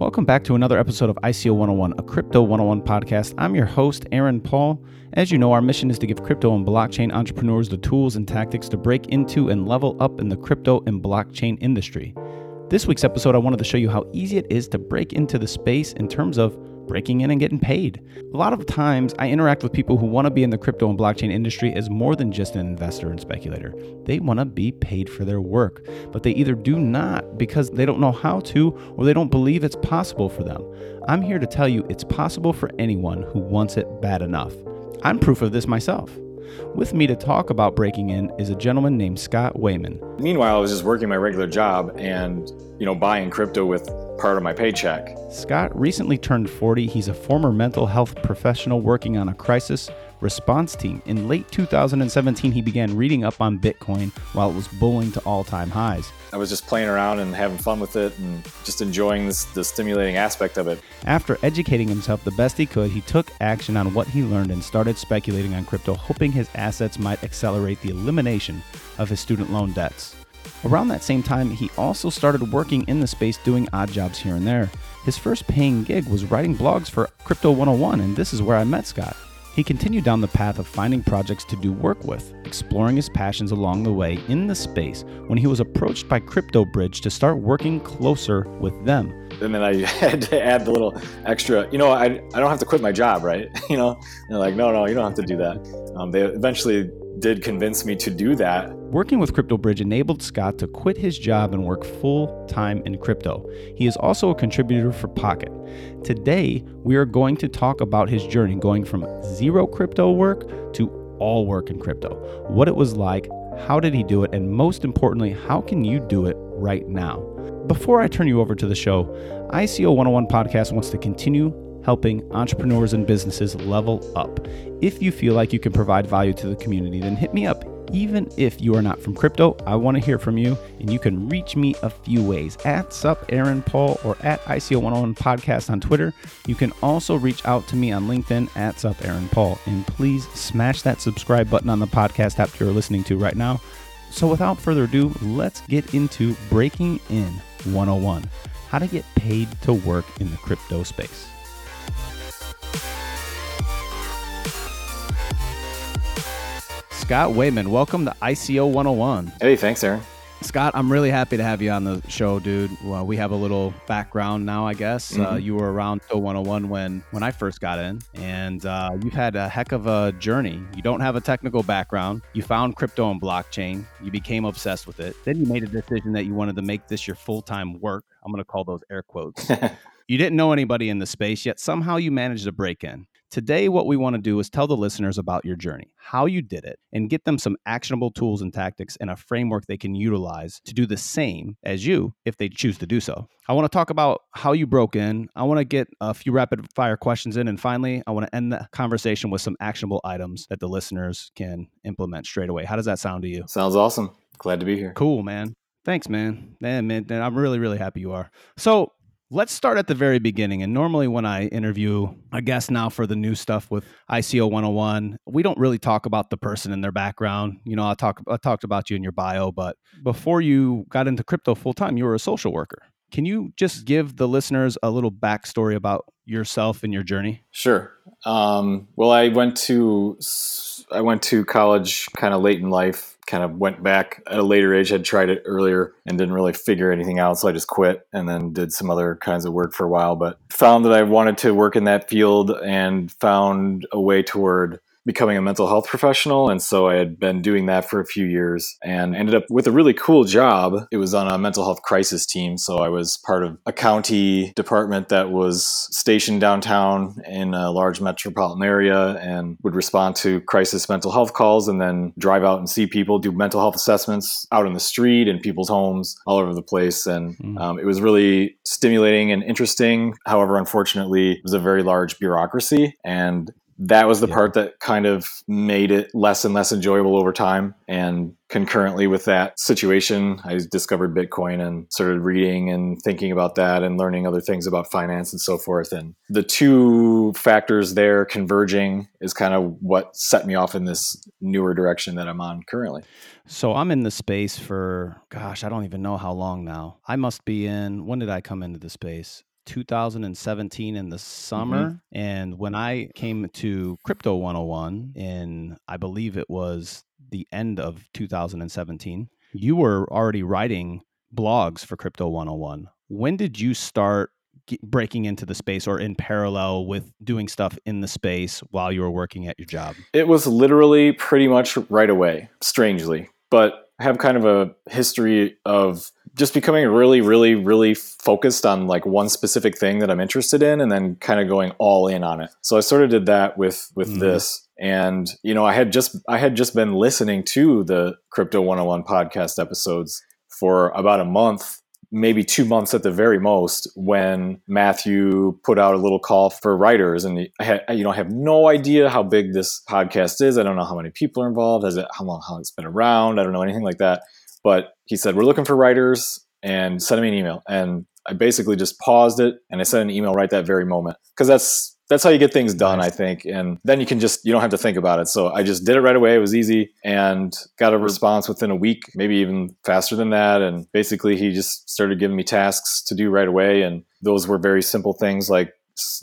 Welcome back to another episode of ICO 101, a Crypto 101 podcast. I'm your host, Aaron Paul. As you know, our mission is to give crypto and blockchain entrepreneurs the tools and tactics to break into and level up in the crypto and blockchain industry. This week's episode, I wanted to show you how easy it is to break into the space in terms of breaking in and getting paid. A lot of times, I interact with people who want to be in the crypto and blockchain industry as more than just an investor and speculator. They want to be paid for their work, but they either do not because they don't know how to or they don't believe it's possible for them. I'm here to tell you it's possible for anyone who wants it bad enough. I'm proof of this myself. With me to talk about breaking in is a gentleman named Scott Wayman. Meanwhile, I was just working my regular job and, you know, buying crypto with part of my paycheck. Scott recently turned 40. He's a former mental health professional working on a crisis response team. In late 2017, he began reading up on Bitcoin while it was bulling to all time highs. I was just playing around and having fun with it and just enjoying this, the stimulating aspect of it. After educating himself the best he could, he took action on what he learned and started speculating on crypto, hoping his assets might accelerate the elimination of his student loan debts. Around that same time, he also started working in the space doing odd jobs here and there. His first paying gig was writing blogs for Crypto 101, and this is where I met Scott. He continued down the path of finding projects to do work with, exploring his passions along the way in the space when he was approached by Crypto Bridge to start working closer with them. And then I had to add the little extra, you know, I, I don't have to quit my job, right? you know, and they're like, no, no, you don't have to do that. Um, they eventually did convince me to do that. Working with CryptoBridge enabled Scott to quit his job and work full time in crypto. He is also a contributor for Pocket. Today, we are going to talk about his journey going from zero crypto work to all work in crypto, what it was like, how did he do it, and most importantly, how can you do it right now? Before I turn you over to the show, ICO 101 Podcast wants to continue helping entrepreneurs and businesses level up. If you feel like you can provide value to the community, then hit me up. Even if you are not from crypto, I want to hear from you, and you can reach me a few ways at Sup Aaron Paul or at ICO101 Podcast on Twitter. You can also reach out to me on LinkedIn at Sup Aaron Paul, and please smash that subscribe button on the podcast app you're listening to right now. So, without further ado, let's get into Breaking In 101 How to Get Paid to Work in the Crypto Space. Scott Wayman, welcome to ICO 101. Hey, thanks, Aaron. Scott, I'm really happy to have you on the show, dude. Well, we have a little background now, I guess. Uh, mm-hmm. Uh, you were around ICO 101 when when I first got in, and uh, you've had a heck of a journey. You don't have a technical background. You found crypto and blockchain. You became obsessed with it. Then you made a decision that you wanted to make this your full time work. I'm going to call those air quotes. you didn't know anybody in the space, yet somehow you managed to break in. Today, what we want to do is tell the listeners about your journey, how you did it, and get them some actionable tools and tactics and a framework they can utilize to do the same as you if they choose to do so. I want to talk about how you broke in. I want to get a few rapid fire questions in. And finally, I want to end the conversation with some actionable items that the listeners can implement straight away. How does that sound to you? Sounds awesome. Glad to be here. Cool, man. Thanks, man. Man, man, I'm really, really happy you are. So, Let's start at the very beginning. And normally, when I interview a guest now for the new stuff with ICO 101, we don't really talk about the person and their background. You know, I talk I talked about you in your bio, but before you got into crypto full time, you were a social worker. Can you just give the listeners a little backstory about yourself and your journey? Sure. Um, well, I went to I went to college kind of late in life kind of went back at a later age, had tried it earlier and didn't really figure anything out. So I just quit and then did some other kinds of work for a while, but found that I wanted to work in that field and found a way toward becoming a mental health professional. And so I had been doing that for a few years and ended up with a really cool job. It was on a mental health crisis team. So I was part of a county department that was stationed downtown in a large metropolitan area and would respond to crisis mental health calls and then drive out and see people, do mental health assessments out in the street in people's homes all over the place. And mm. um, it was really stimulating and interesting. However, unfortunately, it was a very large bureaucracy and that was the yeah. part that kind of made it less and less enjoyable over time. And concurrently with that situation, I discovered Bitcoin and started reading and thinking about that and learning other things about finance and so forth. And the two factors there converging is kind of what set me off in this newer direction that I'm on currently. So I'm in the space for, gosh, I don't even know how long now. I must be in, when did I come into the space? 2017 in the summer. Mm-hmm. And when I came to Crypto 101 in, I believe it was the end of 2017, you were already writing blogs for Crypto 101. When did you start breaking into the space or in parallel with doing stuff in the space while you were working at your job? It was literally pretty much right away, strangely. But have kind of a history of just becoming really, really, really focused on like one specific thing that I'm interested in and then kind of going all in on it. So I sort of did that with with Mhm. this. And you know, I had just I had just been listening to the Crypto 101 podcast episodes for about a month maybe two months at the very most when Matthew put out a little call for writers. And I had, you know, I have no idea how big this podcast is. I don't know how many people are involved. Has it, how long, how it's been around? I don't know anything like that. But he said, we're looking for writers and send me an email. And I basically just paused it and I sent an email right that very moment. Cause that's, that's how you get things done. I think. And then you can just, you don't have to think about it. So I just did it right away. It was easy and got a response within a week, maybe even faster than that. And basically, he just started giving me tasks to do right away. And those were very simple things like,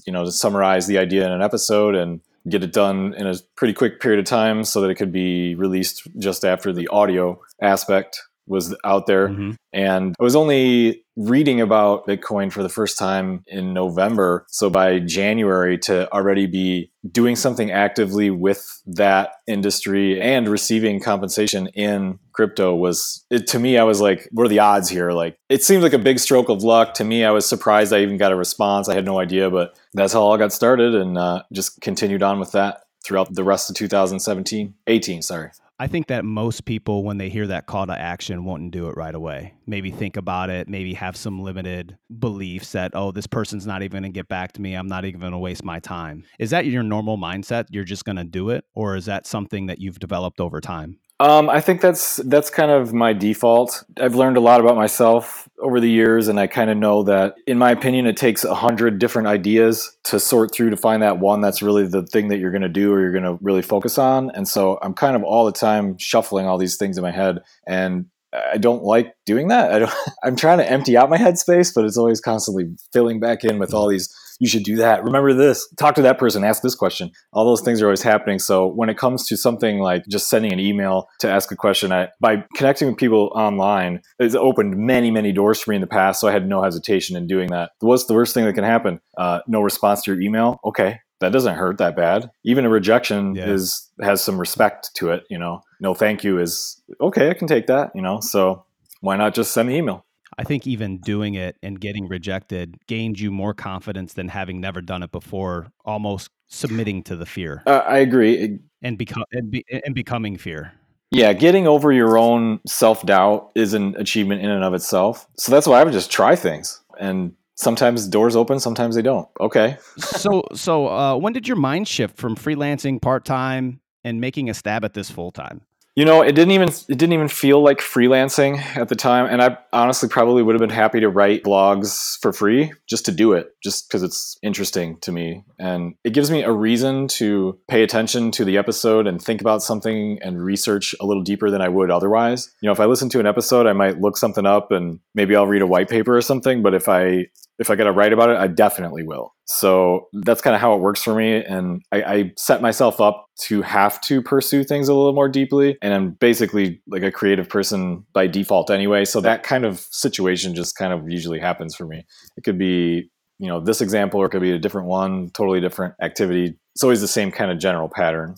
you know, to summarize the idea in an episode and get it done in a pretty quick period of time so that it could be released just after the audio aspect was out there. Mhm. And I was only reading about Bitcoin for the first time in November. So by January, to already be doing something actively with that industry and receiving compensation in crypto was, it, to me, I was like, what are the odds here? Like, it seemed like a big stroke of luck. To me, I was surprised I even got a response. I had no idea, but that's how all got started and uh, just continued on with that throughout the rest of 2017, 18, sorry. I think that most people, when they hear that call to action, won't do it right away. Maybe think about it, maybe have some limited beliefs that, oh, this person's not even going to get back to me. I'm not even going to waste my time. Is that your normal mindset? You're just going to do it? Or is that something that you've developed over time? Um, I think that's that's kind of my default. I've learned a lot about myself over the years, and I kind of know that, in my opinion, it takes a hundred different ideas to sort through to find that one that's really the thing that you're going to do or you're going to really focus on. And so I'm kind of all the time shuffling all these things in my head, and I don't like doing that. I don't. I'm trying to empty out my headspace, but it's always constantly filling back in with all these. You should do that. Remember this. Talk to that person. Ask this question. All those things are always happening. So when it comes to something like just sending an email to ask a question, I, by connecting with people online, it's opened many, many doors for me in the past. So I had no hesitation in doing that. What's the worst thing that can happen? Uh, no response to your email. Okay, that doesn't hurt that bad. Even a rejection Yeah. is has some respect to it. You know, no thank you is okay. I can take that. You know, so why not just send the email? I think even doing it and getting rejected gained you more confidence than having never done it before, almost submitting to the fear Uh, I agree. And, become, and, be, and becoming fear. Yeah, getting over your own self doubt is an achievement in and of itself. So that's why I would just try things. And sometimes doors open, sometimes they don't. Okay. so so uh, when did your mind shift from freelancing part time and making a stab at this full time? You know, it didn't even it didn't even feel like freelancing at the time, and I honestly probably would have been happy to write blogs for free just to do it, just because it's interesting to me, and it gives me a reason to pay attention to the episode and think about something and research a little deeper than I would otherwise. You know, if I listen to an episode, I might look something up and maybe I'll read a white paper or something, but if I if I got to write about it, I definitely will. So that's kind of how it works for me. And I, I set myself up to have to pursue things a little more deeply. And I'm basically like a creative person by default anyway. So that kind of situation just kind of usually happens for me. It could be, you know, this example or it could be a different one, totally different activity. It's always the same kind of general pattern.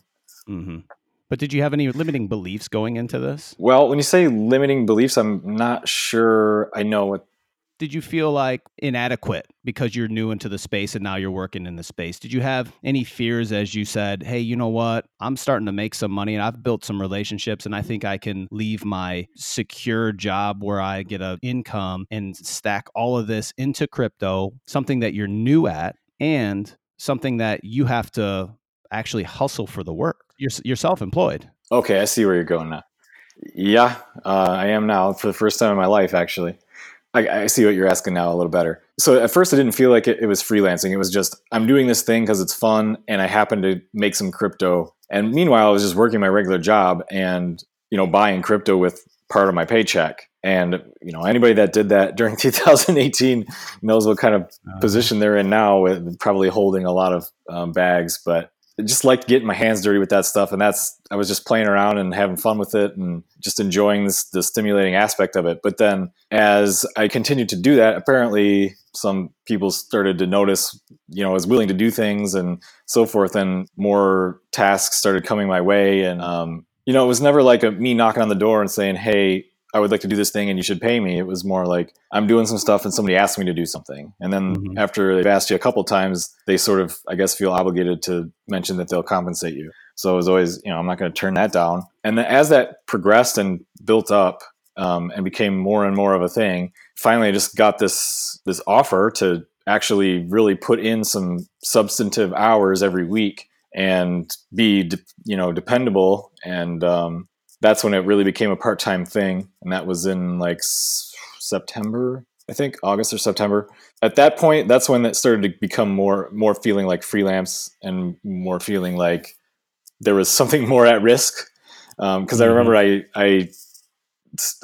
hmm But did you have any limiting beliefs going into this? Well, when you say limiting beliefs, I'm not sure I know what Did you feel like inadequate because you're new into the space and now you're working in the space? Did you have any fears as you said, hey, you know what? I'm starting to make some money and I've built some relationships and I think I can leave my secure job where I get a income and stack all of this into crypto, something that you're new at and something that you have to actually hustle for the work. You're, you're self-employed. Okay, I see where you're going now. Yeah, uh, I am now for the first time in my life, actually. I, I see what you're asking now a little better. So at first, I didn't feel like it, it was freelancing. It was just, I'm doing this thing because it's fun and I happen to make some crypto. And meanwhile, I was just working my regular job and, you know, buying crypto with part of my paycheck. And you know, anybody that did that during 2018 knows what kind of uh, position they're in now, with probably holding a lot of um, bags. But just liked getting my hands dirty with that stuff, and that's I was just playing around and having fun with it, and just enjoying this, the stimulating aspect of it. But then, as I continued to do that, apparently some people started to notice, you know, I was willing to do things and so forth, and more tasks started coming my way, and um, you know, it was never like a, me knocking on the door and saying, "Hey, I would like to do this thing and you should pay me." It was more like I'm doing some stuff and somebody asked me to do something, and then mm-hmm. after they've asked you a couple times, they sort of, I guess, feel obligated to mention that they'll compensate you. So it was always, you know, I'm not going to turn that down. And then as that progressed and built up um, and became more and more of a thing, finally I just got this this offer to actually really put in some substantive hours every week and be de- you know dependable and um, that's when it really became a part-time thing and that was in like s- september i think august or september at that point that's when it started to become more more feeling like freelance and more feeling like there was something more at risk because um, mm-hmm. i remember i i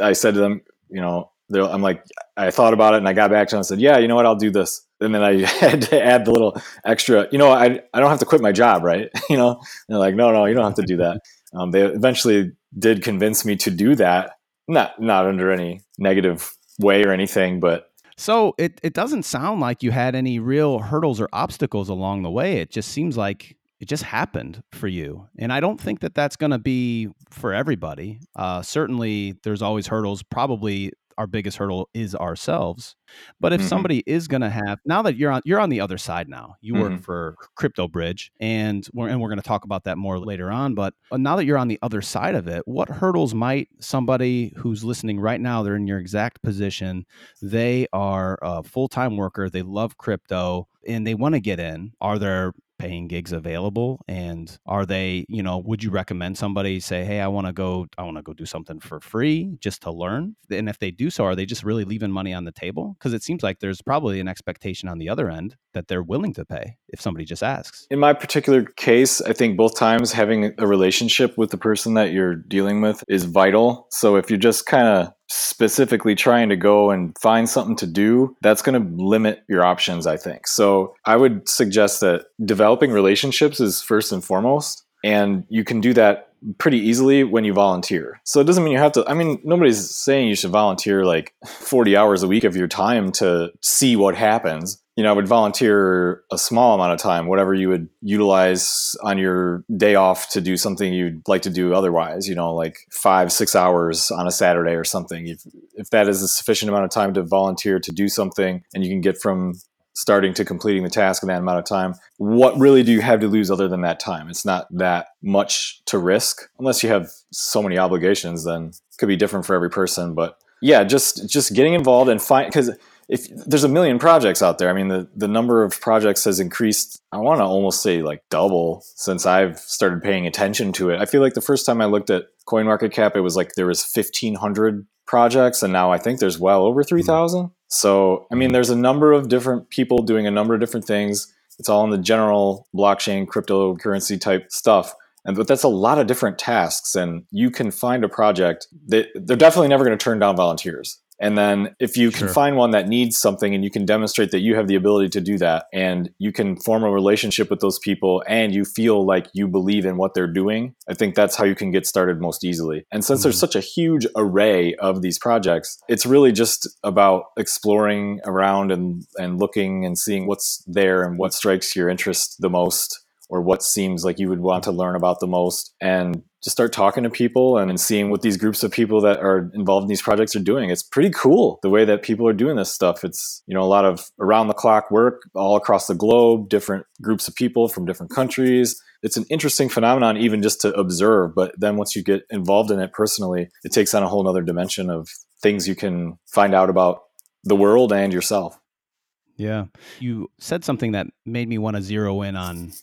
i said to them you know I'm like, I thought about it and I got back to them and said, yeah, you know what, I'll do this. And then I had to add the little extra, you know, I, I don't have to quit my job, right? you know, and they're like, no, no, you don't have to do that. Um, they eventually did convince me to do that. Not, not under any negative way or anything, but so it, it doesn't sound like you had any real hurdles or obstacles along the way. It just seems like it just happened for you. And I don't think that that's going to be for everybody. Uh, certainly, there's always hurdles, probably our biggest hurdle is ourselves. But if mm-hmm. somebody is going to have now that you're on you're on the other side now, you mm-hmm. work for Crypto Bridge, and we're and we're going to talk about that more later on. But uh, now that you're on the other side of it, what hurdles might somebody who's listening right now? They're in your exact position. They are a full time worker. They love crypto and they want to get in. Are there paying gigs available and are they you know would you recommend somebody say hey i want to go i want to go do something for free just to learn? And if they do so are they just really leaving money on the table? Because it seems like there's probably an expectation on the other end that they're willing to pay if somebody just asks. In my particular case i think both times having a relationship with the person that you're dealing with is vital. So if you're just kind of specifically trying to go and find something to do, that's going to limit your options, I think. So I would suggest that developing relationships is first and foremost. And you can do that pretty easily when you volunteer. So it doesn't mean you have to, I mean, nobody's saying you should volunteer like 40 hours a week of your time to see what happens you know, I would volunteer a small amount of time, whatever you would utilize on your day off to do something you'd like to do otherwise, you know, like five, six hours on a Saturday or something. If, if that is a sufficient amount of time to volunteer to do something and you can get from starting to completing the task in that amount of time, what really do you have to lose other than that time? It's not that much to risk unless you have so many obligations, then it could be different for every person. But yeah, just, just getting involved and find, because if there's a million projects out there, I mean, the, the number of projects has increased. I want to almost say like double since I've started paying attention to it. I feel like the first time I looked at CoinMarketCap, it was like there was 1500 projects and now I think there's well over 3000. So, I mean, there's a number of different people doing a number of different things. It's all in the general blockchain, cryptocurrency type stuff. And but that's a lot of different tasks and you can find a project that they're definitely never going to turn down volunteers. And then if you can find one that needs something and you can demonstrate that you have the ability to do that and you can form a relationship with those people and you feel like you believe in what they're doing, I think that's how you can get started most easily. And since mm-hmm. there's such a huge array of these projects, it's really just about exploring around and, and looking and seeing what's there and what strikes your interest the most or what seems like you would want to learn about the most and just start talking to people and, and seeing what these groups of people that are involved in these projects are doing. It's pretty cool the way that people are doing this stuff. It's, you know, a lot of around the clock work all across the globe, different groups of people from different countries. It's an interesting phenomenon even just to observe. But then once you get involved in it personally, it takes on a whole other dimension of things you can find out about the world and yourself. Yeah. You said something that made me want to zero in on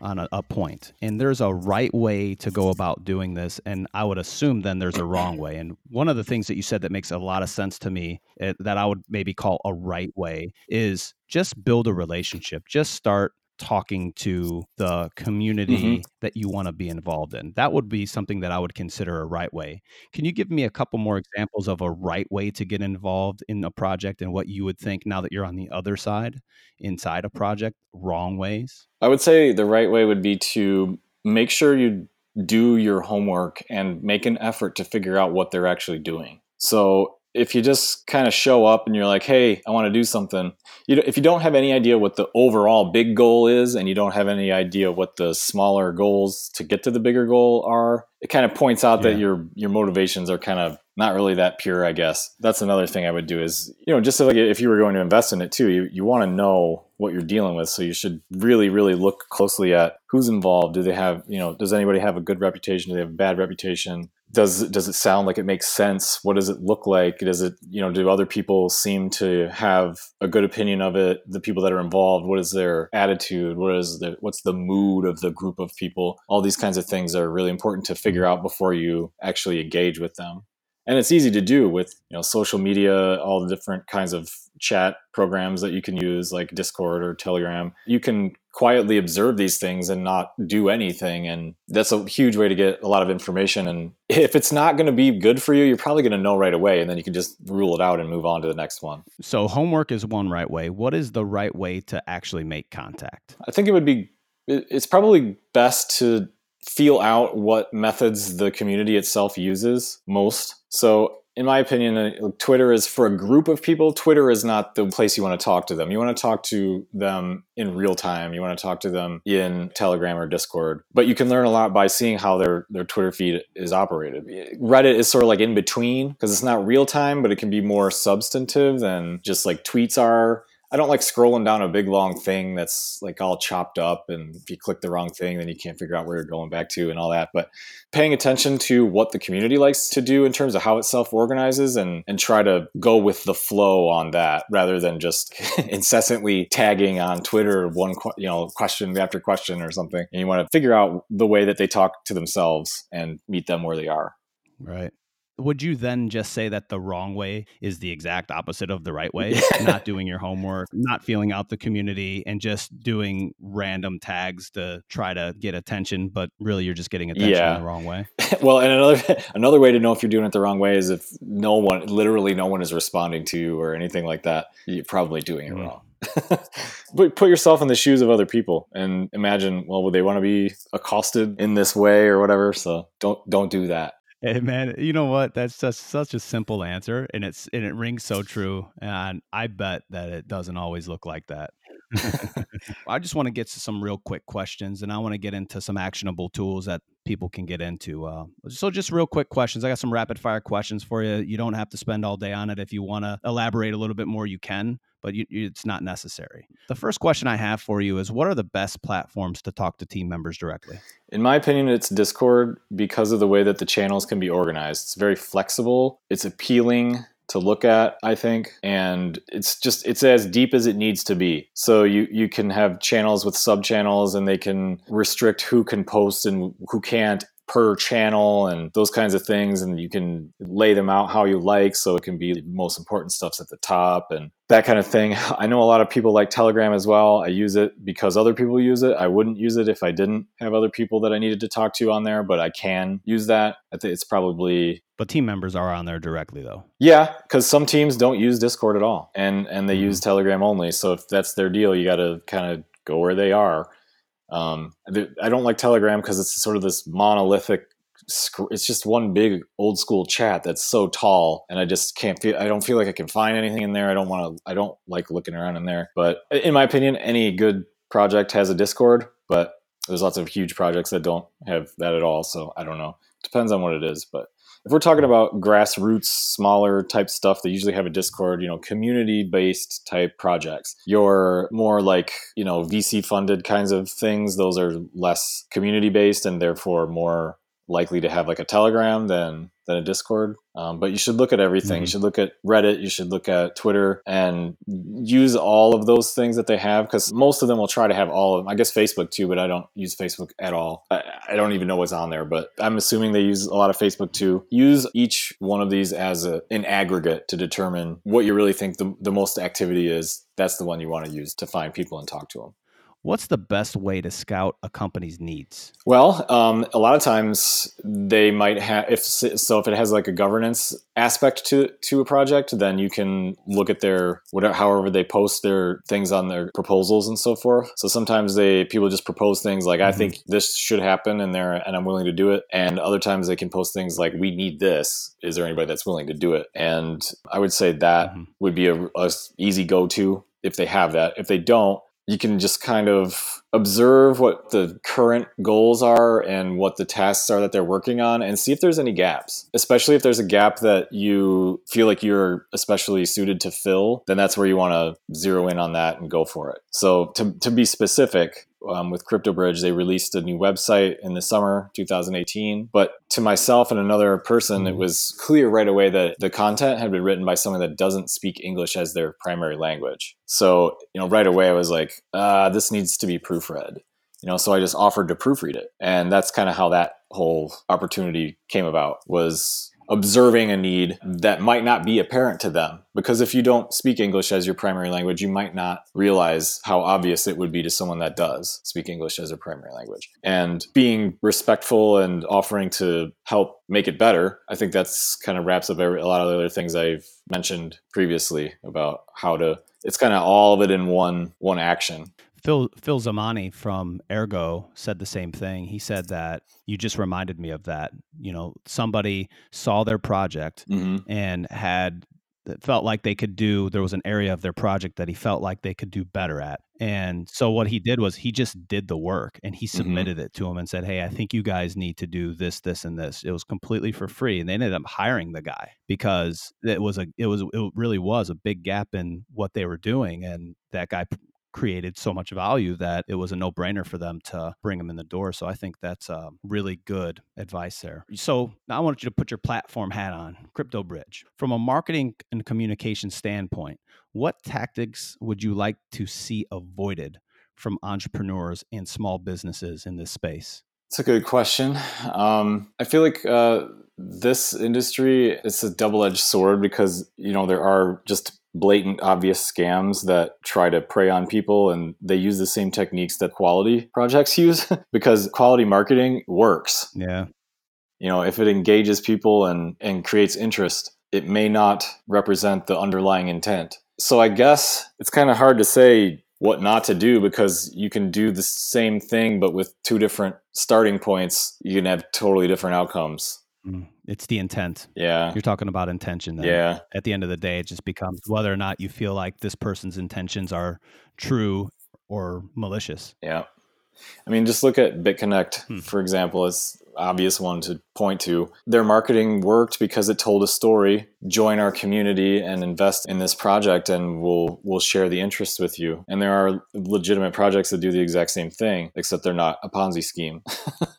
on a, a point. And there's a right way to go about doing this and I would assume then there's a wrong way. And one of the things that you said that makes a lot of sense to me it, eh, that I would maybe call a right way is just build a relationship. Just start talking to the community mm-hmm. that you want to be involved in. That would be something that I would consider a right way. Can you give me a couple more examples of a right way to get involved in a project and what you would think now that you're on the other side inside a project, wrong ways? I would say the right way would be to make sure you do your homework and make an effort to figure out what they're actually doing. So if you just kind of show up and you're like, hey, I want to do something, you know, if you don't have any idea what the overall big goal is and you don't have any idea what the smaller goals to get to the bigger goal are, it kind of points out yeah. that your your motivations are kind of not really that pure, I guess. That's another thing I would do is, you know, just like if you were going to invest in it too, you, you want to know what you're dealing with. So you should really, really look closely at who's involved. Do they have, you know, does anybody have a good reputation? Do they have a bad reputation? Does does it sound like it makes sense? What does it look like? Does it you know do other people seem to have a good opinion of it? The people that are involved what is their attitude? What is the what's the mood of the group of people? All these kinds of things are really important to figure mm-hmm. out before you actually engage with them and it's easy to do with you know social media all the different kinds of chat programs that you can use like discord or telegram. You can quietly observe these things and not do anything and that's a huge way to get a lot of information. And if it's not going to be good for you you're probably going to know right away and then you can just rule it out and move on to the next one. So homework is one right way. What is the right way to actually make contact? I think it would be it's probably best to feel out what methods the community itself uses most. So, in my opinion, uh, Twitter is for a group of people. Twitter is not the place you want to talk to them. You want to talk to them in real time. You want to talk to them in Telegram or Discord. But you can learn a lot by seeing how their their Twitter feed is operated. Reddit is sort of like in between because it's not real time, but it can be more substantive than just like tweets are. I don't like scrolling down a big long thing that's like all chopped up, and if you click the wrong thing, then you can't figure out where you're going back to and all that. But paying attention to what the community likes to do in terms of how it self organizes, and and try to go with the flow on that rather than just incessantly tagging on Twitter one you know question after question or something. And you want to figure out the way that they talk to themselves and meet them where they are. Right would you then just say that the wrong way is the exact opposite of the right way? not doing your homework, not feeling out the community, and just doing random tags to try to get attention, but really you're just getting attention yeah. the wrong way. well, and another another way to know if you're doing it the wrong way is if no one, literally no one, is responding to you or anything like that. You're probably doing it mm. wrong. but put yourself in the shoes of other people and imagine well would they want to be accosted in this way or whatever so don't don't do that Hey man, you know what? That's just such a simple answer, and it's and it rings so true. And I bet that it doesn't always look like that. I just want to get to some real quick questions, and I want to get into some actionable tools that people can get into. Uh, so, just real quick questions. I got some rapid fire questions for you. You don't have to spend all day on it. If you want to elaborate a little bit more, you can but you, it's not necessary. The first question I have for you is what are the best platforms to talk to team members directly? In my opinion, it's Discord because of the way that the channels can be organized. It's very flexible, it's appealing to look at i think and it's just it's as deep as it needs to be so you you can have channels with sub channels and they can restrict who can post and who can't per channel and those kinds of things and you can lay them out how you like so it can be the most important stuffs at the top and that kind of thing. I know a lot of people like telegram as well. I use it because other people use it. I wouldn't use it if i didn't have other people that i needed to talk to on there but i can use that. I think it's probably but team members are on there directly though. Yeah because some teams don't use discord at all and and they mm-hmm. use telegram only so if that's their deal you got to kind of go where they are um, I don't like Telegram because it's sort of this monolithic. It's just one big old school chat that's so tall, and I just can't feel. I don't feel like I can find anything in there. I don't want to. I don't like looking around in there. But in my opinion, any good project has a Discord. But there's lots of huge projects that don't have that at all. So I don't know. Depends on what it is, but if we're talking about grassroots, smaller type stuff, they usually have a Discord, you know, community based type projects. Your more like, you know, VC funded kinds of things, those are less community based and therefore more likely to have like a Telegram than than a Discord. Um, but you should look at everything. Mm-hmm. You should look at Reddit. You should look at Twitter and use all of those things that they have because most of them will try to have all of them. I guess Facebook too, but I don't use Facebook at all. I, I don't even know what's on there, but I'm assuming they use a lot of Facebook too. Use each one of these as a, an aggregate to determine what you really think the, the most activity is. That's the one you want to use to find people and talk to them. What's the best way to scout a company's needs? Well, um, a lot of times they might have if so if it has like a governance aspect to to a project, then you can look at their whatever however they post their things on their proposals and so forth. So sometimes they people just propose things like mm-hmm. I think this should happen and there and I'm willing to do it, and other times they can post things like we need this. Is there anybody that's willing to do it? And I would say that mm-hmm. would be a, a easy go to if they have that. If they don't, you can just kind of observe what the current goals are and what the tasks are that they're working on and see if there's any gaps. Especially if there's a gap that you feel like you're especially suited to fill, then that's where you want to zero in on that and go for it. So to, to be specific, um, with CryptoBridge, they released a new website in the summer 2018. But to myself and another person, it mm-hmm. was clear right away that the content had been written by someone that doesn't speak English as their primary language. So, you know, right away I was like, uh, this needs to be proofread. You know, so I just offered to proofread it. And that's kind of how that whole opportunity came about was observing a need that might not be apparent to them. Because if you don't speak English as your primary language, you might not realize how obvious it would be to someone that does speak English as a primary language. And being respectful and offering to help make it better, I think that's kind of wraps up every, a lot of the other things I've mentioned previously about how to. It's kind of all of it in one one action. Phil Phil Zamani from Ergo said the same thing. He said that you just reminded me of that. You know, somebody saw their project mm-hmm. and had felt like they could do there was an area of their project that he felt like they could do better at and so what he did was he just did the work and he mm-hmm. submitted mm-hmm. it to him and said hey i think you guys need to do this this and this it was completely for free and they ended up hiring the guy because it was a it was it really was a big gap in what they were doing and that guy created so much value that it was a no brainer for them to bring them in the door. So I think that's a really good advice there. So now I want you to put your platform hat on, Crypto Bridge. From a marketing and communication standpoint, what tactics would you like to see avoided from entrepreneurs and small businesses in this space? It's a good question. Um, I feel like uh, this industry it's a double-edged sword because you know there are just blatant obvious scams that try to prey on people and they use the same techniques that quality projects use because quality marketing works. Yeah. You know if it engages people and and creates interest it may not represent the underlying intent. So i guess it's kind of hard to say what not to do because you can do the same thing but with two different starting points you can have totally different outcomes it's the intent. Yeah. You're talking about intention. Then. Yeah. At the end of the day, it just becomes whether or not you feel like this person's intentions are true or malicious. Yeah. I mean, just look at BitConnect, hmm. for example, as obvious one to point to. Their marketing worked because it told a story. Join our community and invest in this project, and we'll we'll share the interest with you. And there are legitimate projects that do the exact same thing, except they're not a Ponzi scheme.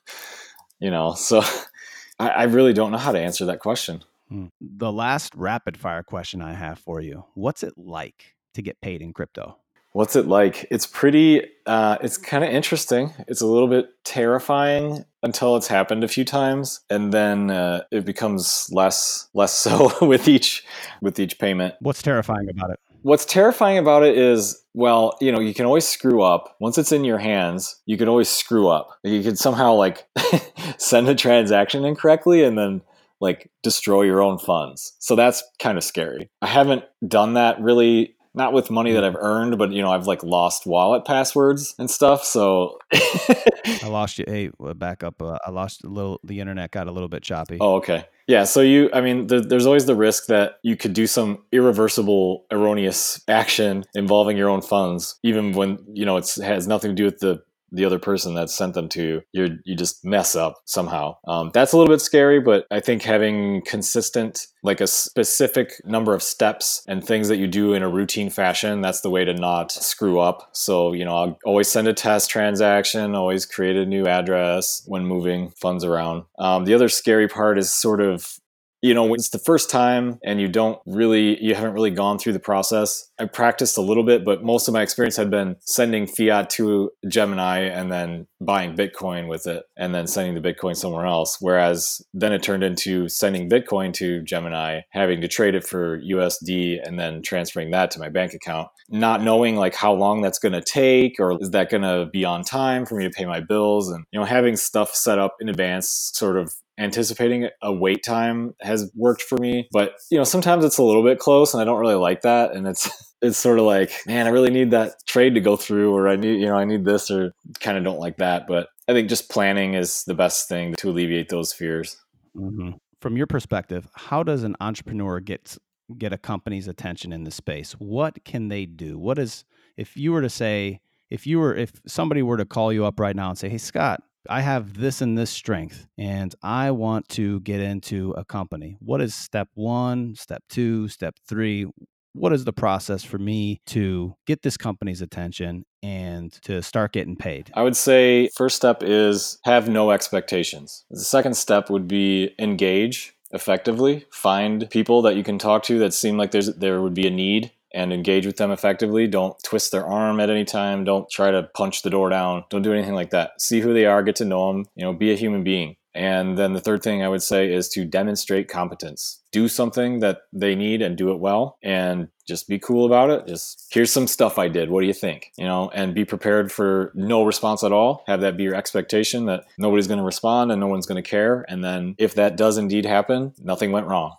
you know, so I, I really don't know how to answer that question. Hmm. The last rapid fire question I have for you What's it like to get paid in crypto? What's it like? It's pretty, uh, it's kind of interesting. It's a little bit terrifying until it's happened a few times. And then uh, it becomes less, less so with each, with each payment. What's terrifying about it? What's terrifying about it is, well, you know, you can always screw up. Once it's in your hands, you can always screw up. You could somehow like send a transaction incorrectly and then like destroy your own funds. So that's kind of scary. I haven't done that really not with money that I've earned, but you know, I've like lost wallet passwords and stuff. So I lost you. Hey, back up. Uh, I lost a little. The internet got a little bit choppy. Oh, okay. Yeah. So you, I mean, there, there's always the risk that you could do some irreversible, erroneous action involving your own funds, even when you know it has nothing to do with the the other person that sent them to you, you just mess up somehow. Um, that's a little bit scary, but I think having consistent, like a specific number of steps and things that you do in a routine fashion, that's the way to not screw up. So, you know, I'll always send a test transaction, always create a new address when moving funds around. Um, the other scary part is sort of you know, it's the first time and you don't really, you haven't really gone through the process. I practiced a little bit, but most of my experience had been sending fiat to Gemini and then buying Bitcoin with it and then sending the Bitcoin somewhere else. Whereas then it turned into sending Bitcoin to Gemini, having to trade it for USD and then transferring that to my bank account, not knowing like how long that's going to take or is that going to be on time for me to pay my bills and, you know, having stuff set up in advance sort of anticipating a wait time has worked for me but you know sometimes it's a little bit close and i don't really like that. And it's it's sort of like man i really need that trade to go through or i need you know i need this or kind of don't like that. But i think just planning is the best thing to alleviate those fears. Mm-hmm. from your perspective how does an entrepreneur get get a company's attention in the space? What can they do? What is if you were to say if you were if somebody were to call you up right now and say hey scott I have this and this strength, and I want to get into a company. What is step one, step two, step three? What is the process for me to get this company's attention and to start getting paid? I would say first step is have no expectations. The second step would be engage effectively. Find people that you can talk to that seem like there's there would be a need and engage with them effectively. Don't twist their arm at any time. Don't try to punch the door down. Don't do anything like that. See who they are, get to know them, you know, be a human being. And then the third thing I would say is to demonstrate competence. Do something that they need and do it well and just be cool about it. Just here's some stuff I did. What do you think? You know, and be prepared for no response at all. Have that be your expectation that nobody's going to respond and no one's going to care. And then if that does indeed happen, nothing went wrong.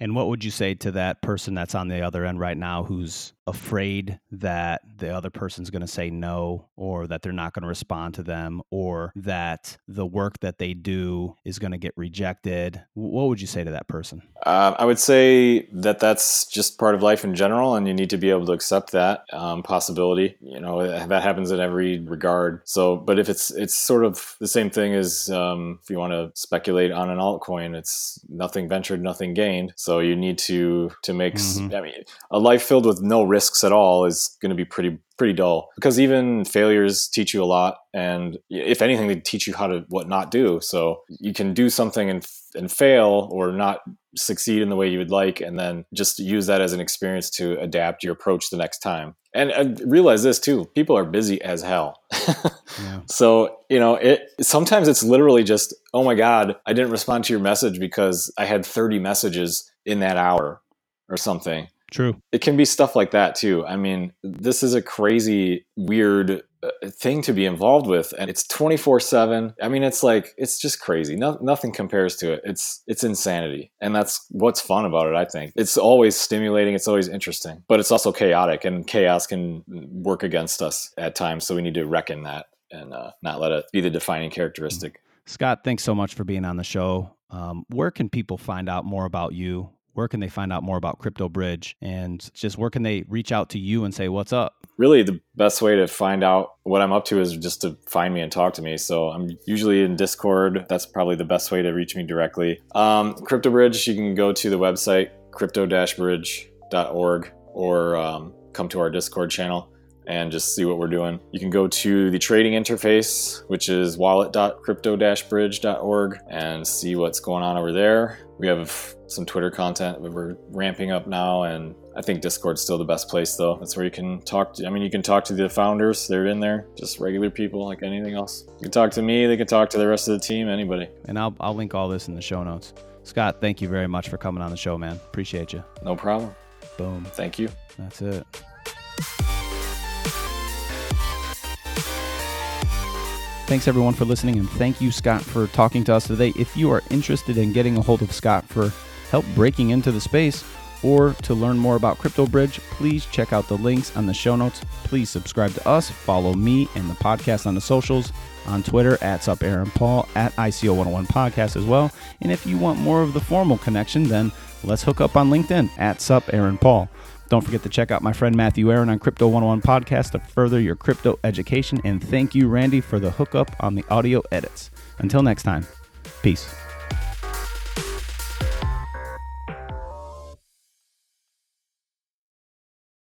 And what would you say to that person that's on the other end right now who's afraid that the other person's going to say no or that they're not going to respond to them or that the work that they do is going to get rejected? What would you say to that person? Uh, I would say that that's just part of life in general, and you need to be able to accept that um, possibility. You know, that happens in every regard. So, but if it's it's sort of the same thing as um, if you want to speculate on an altcoin, it's nothing ventured, nothing gained. So you need to to make. Mm-hmm. I mean, a life filled with no risks at all is going to be pretty pretty dull because even failures teach you a lot and if anything they teach you how to what not do so you can do something and and fail or not succeed in the way you would like and then just use that as an experience to adapt your approach the next time and, and realize this too people are busy as hell yeah. so you know it sometimes it's literally just oh my god i didn't respond to your message because i had 30 messages in that hour or something True. It can be stuff like that too. I mean, this is a crazy, weird thing to be involved with and it's 24/7. I mean, it's like it's just crazy. No, nothing compares to it. It's it's insanity. And that's what's fun about it, I think. It's always stimulating, it's always interesting, but it's also chaotic and chaos can work against us at times, so we need to reckon that and uh, not let it be the defining characteristic. Scott, thanks so much for being on the show. Um, where can people find out more about you? Where can they find out more about Crypto Bridge? And just where can they reach out to you and say, what's up? Really, the best way to find out what I'm up to is just to find me and talk to me. So I'm usually in Discord. That's probably the best way to reach me directly. Um, Crypto Bridge, you can go to the website, crypto-bridge.org, or um, come to our Discord channel and just see what we're doing. You can go to the trading interface, which is wallet.crypto-bridge.org, and see what's going on over there. We have some Twitter content that we're ramping up now, and I think Discord's still the best place, though. That's where you can talk. To, I mean, you can talk to the founders; they're in there, just regular people like anything else. You can talk to me; they can talk to the rest of the team, anybody. And I'll I'll link all this in the show notes. Scott, thank you very much for coming on the show, man. Appreciate you. No problem. Boom. Thank you. That's it. Thanks everyone for listening, and thank you, Scott, for talking to us today. If you are interested in getting a hold of Scott for help breaking into the space or to learn more about Crypto Bridge, please check out the links on the show notes. Please subscribe to us, follow me and the podcast on the socials, on Twitter at Sup Aaron Paul, at ICO101 Podcast as well. And if you want more of the formal connection, then let's hook up on LinkedIn at Sup Aaron Paul. Don't forget to check out my friend Matthew Aaron on Crypto 101 Podcast to further your crypto education. And thank you, Randy, for the hookup on the audio edits. Until next time, peace.